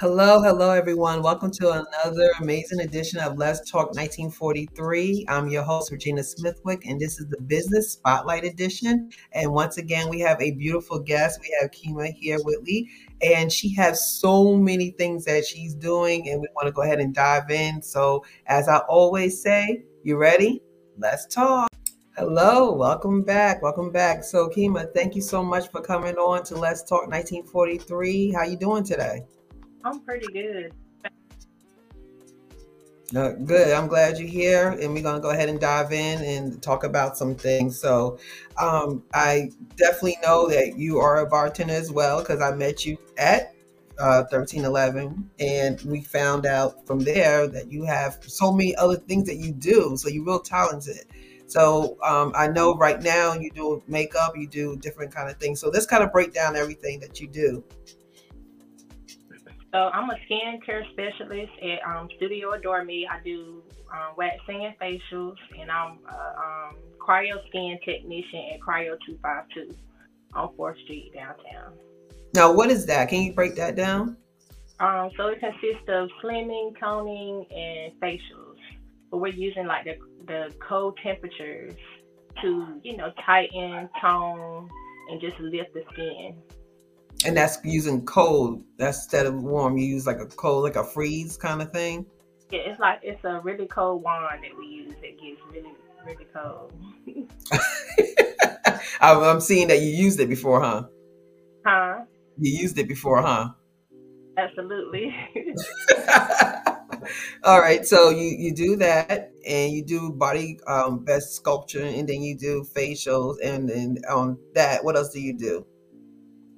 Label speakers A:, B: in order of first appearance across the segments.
A: Hello, hello, everyone. Welcome to another amazing edition of Let's Talk 1943. I'm your host, Regina Smithwick, and this is the Business Spotlight Edition. And once again, we have a beautiful guest. We have Kima here with me, and she has so many things that she's doing, and we want to go ahead and dive in. So, as I always say, you ready? Let's talk. Hello, welcome back. Welcome back. So, Kima, thank you so much for coming on to Let's Talk 1943. How are you doing today?
B: I'm pretty good.
A: Good. I'm glad you're here, and we're gonna go ahead and dive in and talk about some things. So, um, I definitely know that you are a bartender as well because I met you at uh, 1311, and we found out from there that you have so many other things that you do. So you're real talented. So um, I know right now you do makeup, you do different kind of things. So let's kind of break down everything that you do.
B: So I'm a skincare specialist at um, Studio Adore Me. I do um, waxing and facials, and I'm a um, cryo skin technician at Cryo 252 on 4th Street downtown.
A: Now, what is that? Can you break that down?
B: Um, so it consists of slimming, toning, and facials. But we're using like the, the cold temperatures to, you know, tighten, tone, and just lift the skin.
A: And that's using cold. That's instead of warm, you use like a cold, like a freeze kind of thing.
B: Yeah, it's like it's a really cold wand that we use that gets really, really cold.
A: I'm seeing that you used it before, huh?
B: Huh?
A: You used it before, huh?
B: Absolutely.
A: All right, so you you do that, and you do body um, best sculpture, and then you do facials, and then on um, that, what else do you do?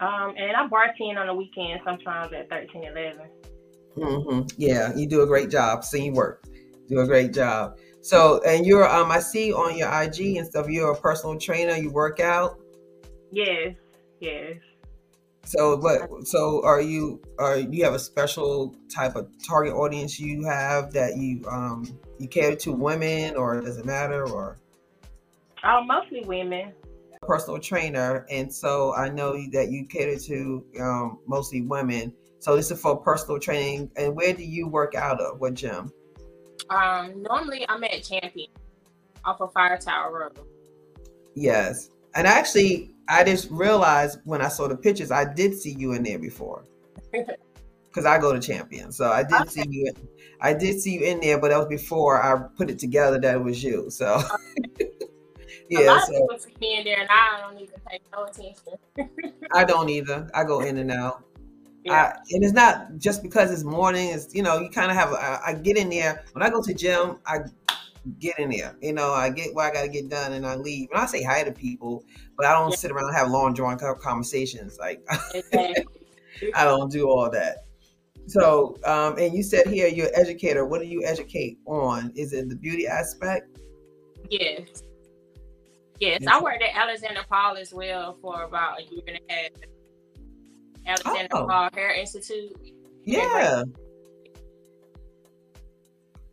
B: Um, and I bartend on the weekend sometimes at thirteen eleven.
A: Mm-hmm. Yeah, you do a great job. Seeing work, do a great job. So, and you're um, I see on your IG and stuff. You're a personal trainer. You work out.
B: Yes. Yes.
A: So, what? So, are you are you have a special type of target audience you have that you um you cater to women, or does it matter, or?
B: Oh, mostly women
A: personal trainer, and so I know that you cater to um, mostly women. So this is for personal training. And where do you work out of? What gym?
B: Um, normally I'm at Champion off of Fire Tower Road.
A: Yes, and actually, I just realized when I saw the pictures, I did see you in there before. Because I go to Champion, so I did okay. see you. I did see you in there, but that was before I put it together that it was you. So.
B: yeah, a lot so, of people see me in there, and I don't even pay no attention.
A: I don't either. I go in and out. Yeah. I, and it's not just because it's morning. It's you know you kind of have. I, I get in there when I go to gym. I get in there. You know, I get what I got to get done, and I leave. And I say hi to people, but I don't yeah. sit around and have long drawn conversations. Like I don't do all that. So, um, and you said here you're an educator. What do you educate on? Is it the beauty aspect?
B: Yes. Yes, I worked at Alexander Paul as well for about a year and a half. Alexander oh. Paul Hair Institute.
A: Yeah.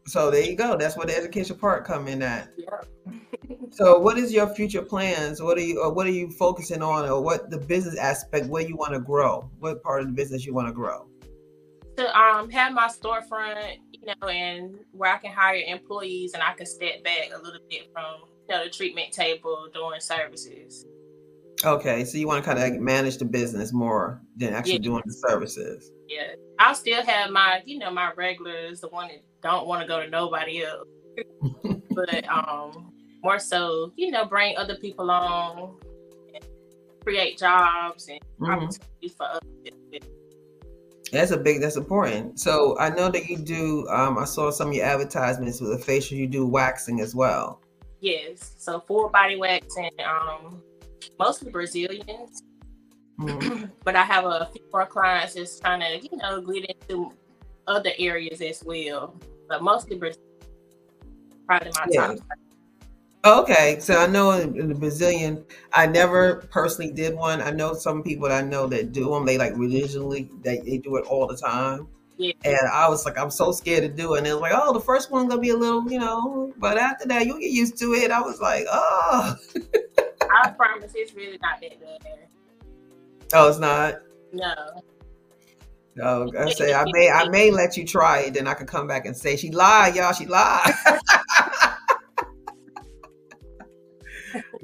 A: So there you go. That's where the education part come in at. Yeah. so what is your future plans? What are you or what are you focusing on or what the business aspect where you want to grow? What part of the business you want to grow?
B: To um have my storefront, you know, and where I can hire employees and I can step back a little bit from you know, the treatment table doing services.
A: Okay, so you want to kind of manage the business more than actually yeah. doing the services.
B: Yeah, I'll still have my, you know, my regulars, the one that don't want to go to nobody else, but um, more so, you know, bring other people on, create jobs and mm-hmm. opportunities for others.
A: That's a big. That's important. So I know that you do. Um, I saw some of your advertisements with the facial. You do waxing as well.
B: Yes. So full body wax and um, mostly Brazilians. Mm-hmm. but I have a few more clients just trying to, you know, get into other areas as well. But mostly Brazilian. Probably my yeah. top.
A: Okay, so I know in, the Brazilian, I never personally did one. I know some people that I know that do them. They like religiously, they, they do it all the time. Yeah. And I was like, I'm so scared to do it. And it was like, oh, the first one's gonna be a little, you know, but after that, you'll get used to it. I was like, oh.
B: I promise it's really not that bad.
A: Oh, it's not?
B: No.
A: No, I say I may I may let you try it, then I could come back and say she lied, y'all. She lied.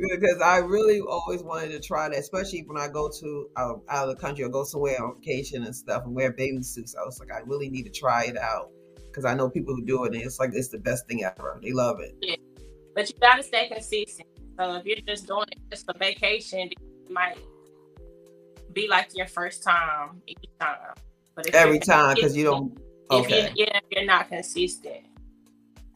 A: because I really always wanted to try that, especially when I go to uh, out of the country or go somewhere on vacation and stuff and wear bathing suits. I was like, I really need to try it out because I know people who do it and it's like it's the best thing ever. They love it.
B: Yeah, but you gotta stay consistent. So if you're just doing it just a vacation, it might be like your first time each time.
A: But every time because you don't.
B: Okay. If you're, yeah, if you're not consistent.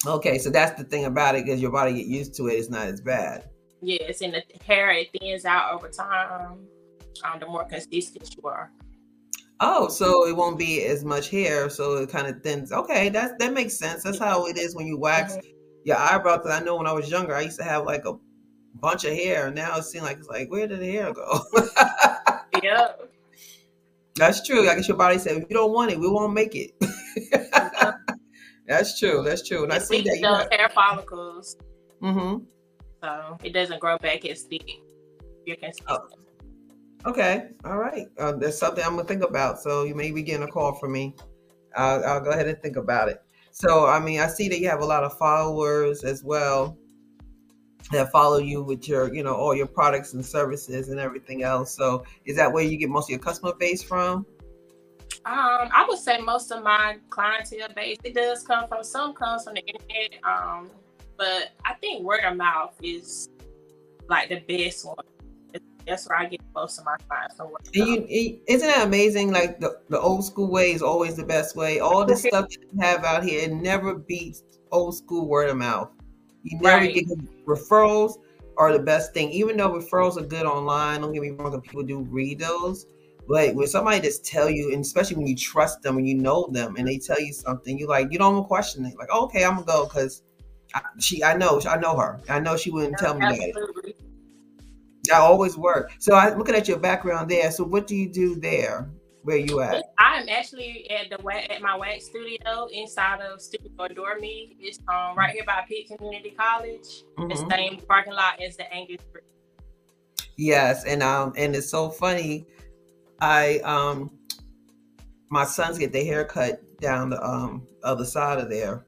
A: Okay, so that's the thing about it because your body get used to it. It's not as bad.
B: Yes, and the hair it thins out over time. Um, the more consistent you are.
A: Oh, so it won't be as much hair, so it kind of thins. Okay, that that makes sense. That's how it is when you wax mm-hmm. your eyebrows. I know when I was younger, I used to have like a bunch of hair. Now it seems like it's like, where did the hair go?
B: yeah.
A: That's true. I guess your body said, if you don't want it, we won't make it. That's true. That's true. And it I see that
B: you have... hair follicles.
A: Mm-hmm.
B: So it doesn't grow back as thick. You're consistent. Oh.
A: Okay. All right. Uh, that's something I'm gonna think about. So you may be getting a call from me. I'll, I'll go ahead and think about it. So I mean, I see that you have a lot of followers as well that follow you with your, you know, all your products and services and everything else. So is that where you get most of your customer base from?
B: Um, I would say most of my clientele base it does come from some comes from the internet. Um, but I think word of mouth is like the best one. That's where I get most of my clients from.
A: You, isn't that amazing? Like the, the old school way is always the best way. All the stuff that you have out here, it never beats old school word of mouth. You never right. get referrals are the best thing. Even though referrals are good online, don't get me wrong, people do read those. But when somebody just tell you, and especially when you trust them and you know them, and they tell you something, you like you don't even question it. Like, oh, okay, I'm gonna go because she, I know, I know her. I know she wouldn't tell me that. I always work. So I looking at your background there. So what do you do there? Where you at?
B: I'm actually at the at my wax studio inside of Studio Adore Me. It's um right here by Pitt Community College. Mm-hmm. The same parking lot as the Angus.
A: Yes, and um and it's so funny. I um my sons get their hair cut down the um other side of there.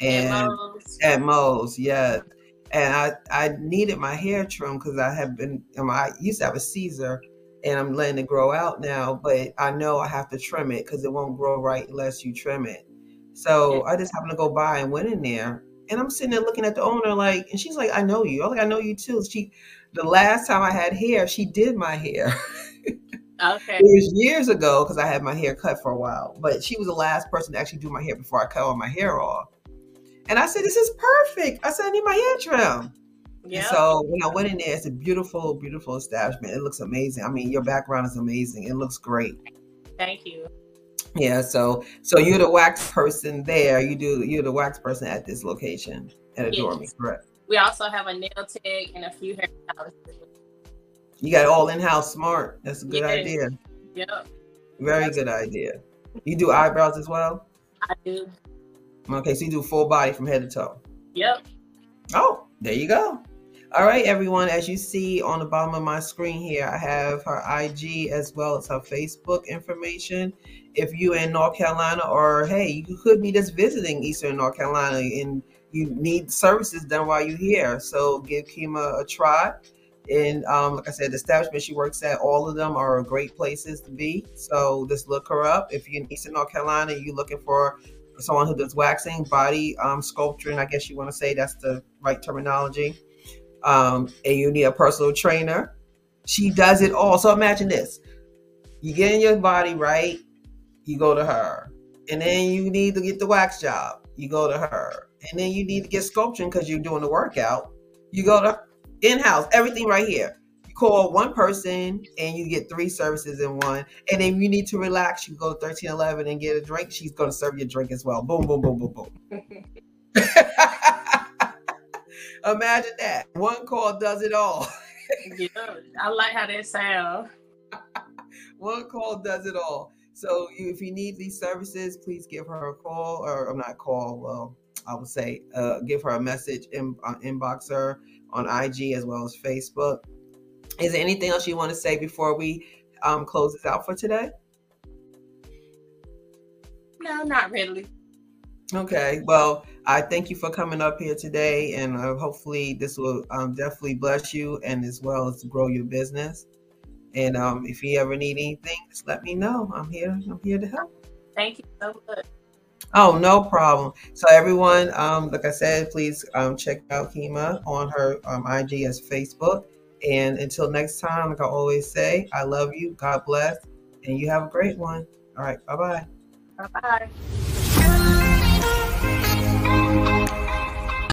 A: And at Moe's, at Moe's yeah. And I, I needed my hair trimmed because I have been I used to have a Caesar and I'm letting it grow out now, but I know I have to trim it because it won't grow right unless you trim it. So I just happened to go by and went in there, and I'm sitting there looking at the owner like, and she's like, "I know you." I'm like, "I know you too." She, the last time I had hair, she did my hair.
B: Okay.
A: It was years ago because I had my hair cut for a while, but she was the last person to actually do my hair before I cut all my hair off. And I said, "This is perfect." I said, "I need my hair trimmed." Yeah. So when I went in there, it's a beautiful, beautiful establishment. It looks amazing. I mean, your background is amazing. It looks great.
B: Thank you.
A: Yeah. So so you're the wax person there. You do you're the wax person at this location at Adore yes. Me, correct?
B: We also have a nail tech and a few hairstylists.
A: You got all in house smart. That's a good yes. idea.
B: Yep.
A: Very good idea. You do eyebrows as well?
B: I do.
A: Okay, so you do full body from head to toe.
B: Yep.
A: Oh, there you go. All right, everyone. As you see on the bottom of my screen here, I have her IG as well as her Facebook information. If you in North Carolina, or hey, you could be just visiting Eastern North Carolina and you need services done while you're here, so give Kima a try. And um, like I said, the establishment she works at, all of them are great places to be. So just look her up. If you're in Eastern North Carolina, you're looking for someone who does waxing, body um, sculpturing, I guess you want to say that's the right terminology. Um, and you need a personal trainer. She does it all. So imagine this: you get in your body right, you go to her, and then you need to get the wax job, you go to her, and then you need to get sculpting because you're doing the workout, you go to in house, everything right here. You call one person and you get three services in one. And then you need to relax, you go to 1311 and get a drink. She's going to serve you a drink as well. Boom, boom, boom, boom, boom. Imagine that. One call does it all.
B: yeah, I like how that sounds.
A: One call does it all. So if you need these services, please give her a call, or I'm not call. Well, I would say uh, give her a message, in, uh, inbox her on IG as well as Facebook. Is there anything else you want to say before we um, close this out for today?
B: No, not really.
A: Okay. Well, I thank you for coming up here today, and uh, hopefully this will um, definitely bless you and as well as grow your business. And um, if you ever need anything, just let me know. I'm here. I'm here to help.
B: Thank you so much.
A: Oh, no problem. So everyone, um, like I said, please um, check out Kima on her um, IG as Facebook. And until next time, like I always say, I love you. God bless, and you have a great one. All right. Bye bye.
B: Bye bye.